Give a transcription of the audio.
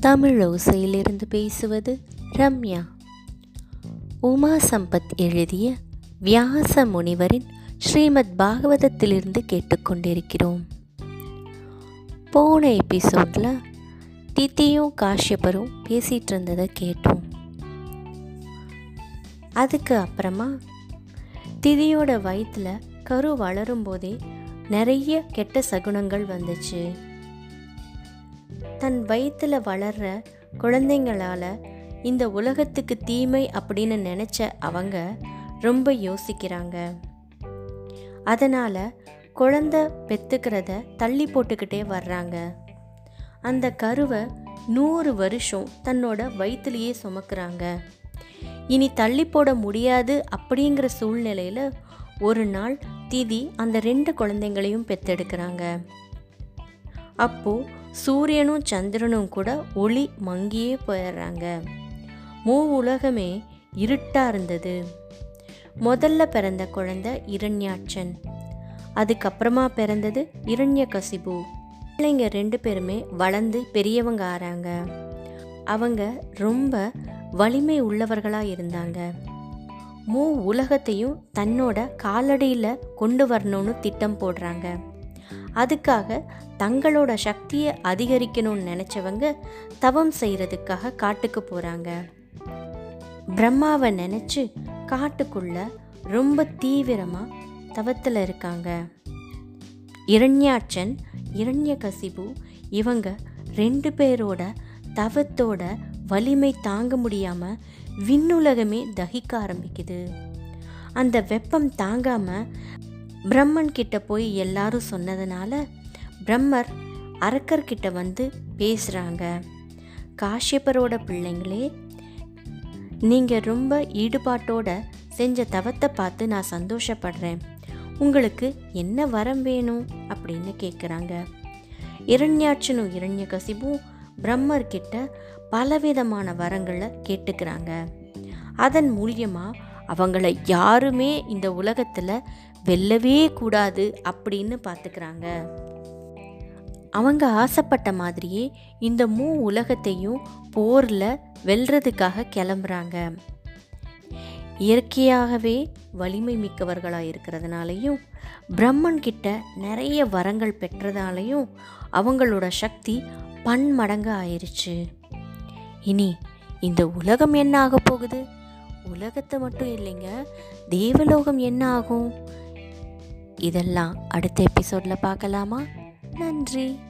தமிழ் ஓசையிலிருந்து பேசுவது ரம்யா. உமா சம்பத் எழுதிய வியாச முனிவரின் ஸ்ரீமத் பாகவதத்திலிருந்து கேட்டுக்கொண்டிருக்கிறோம். போன எபிசோடில் தித்தியும் காஷ்யப்பரும் பேசிகிட்டு இருந்ததை கேட்டோம். அதுக்கு அப்புறமா திதியோட வயிற்றில் கரு வளரும் போதே நிறைய கெட்ட சகுனங்கள் வந்துச்சு. தன் வயிற்றில் வளர்ற குழந்தைங்களால் இந்த உலகத்துக்கு தீமை அப்படின்னு நினச்ச அவங்க ரொம்ப யோசிக்கிறாங்க. அதனால் குழந்த பெற்றுக்கிறத தள்ளி போட்டுக்கிட்டே வர்றாங்க. அந்த கருவை நூறு வருஷம் தன்னோட வயிற்றுலேயே சுமக்கிறாங்க. இனி தள்ளி போட முடியாது அப்படிங்கிற சூழ்நிலையில் ஒரு நாள் திதி அந்த ரெண்டு குழந்தைங்களையும் பெற்றெடுக்கிறாங்க அப்போது சூரியனும் சந்திரனும் கூட ஒளி மங்கியே போயிடுறாங்க. மூ உலகமே இருட்டாக இருந்தது. முதல்ல பிறந்த குழந்தை இரண்யாட்சன். அதுக்கப்புறமா பிறந்தது இரண்ய கசிபு பிள்ளைங்க ரெண்டு பேருமே வளர்ந்து பெரியவங்க ஆறாங்க. அவங்க ரொம்ப வலிமை உள்ளவர்களாக இருந்தாங்க. மூ உலகத்தையும் தன்னோட காலடியில் கொண்டு வரணும்னு திட்டம் போடுறாங்க. அதுக்காக தங்களோட சக்தியை அதிகரிக்கணும்னு நினச்சவங்க தவம் செய்கிறதுக்காக காட்டுக்கு போகிறாங்க பிரம்மாவை நினச்சி காட்டுக்குள்ள ரொம்ப தீவிரமாக தவத்தில் இருக்காங்க. இரண்யாட்சன் இரண்ய கசிபு இவங்க ரெண்டு பேரோட தவத்தோட வலிமை தாங்க முடியாமல் விண்ணுலகமே தகிக்க ஆரம்பிக்குது. அந்த வெப்பம் தாங்காமல் பிரம்மன் கிட்ட போய் எல்லாரும் சொன்னதுனால பிரம்மர் அரக்கர்கிட்ட வந்து பேசுகிறாங்க காஷ்யப்பரோட பிள்ளைங்களே நீங்கள் ரொம்ப ஈடுபாட்டோட செஞ்ச தவத்தை பார்த்து நான் சந்தோஷப்படுறேன். உங்களுக்கு என்ன வரம் வேணும் அப்படின்னு கேட்குறாங்க இரண்யாட்சனும் இரண்ய கசிபும் பிரம்மர்கிட்ட பலவிதமான வரங்களை கேட்டுக்கிறாங்க. அதன் மூலியமாக அவங்கள யாருமே இந்த உலகத்தில் வெல்லவே கூடாது அப்படின்னு பார்த்துக்கிறாங்க. அவங்க ஆசைப்பட்ட மாதிரியே இந்த மூ உலகத்தையும் போரில் வெல்றதுக்காக கிளம்புறாங்க. இயற்கையாகவே வலிமை மிக்கவர்களாக இருக்கிறதுனாலையும் பிரம்மன் கிட்ட நிறைய வரங்கள் பெற்றதாலையும் அவங்களோட சக்தி பன்மடங்கு ஆயிடுச்சு இனி இந்த உலகம் என்ன ஆக போகுது? உலகத்தை மட்டும் இல்லைங்க தேவலோகம் என்ன ஆகும்? இதெல்லாம் அடுத்த எபிசோடில் பார்க்கலாமா? நன்றி.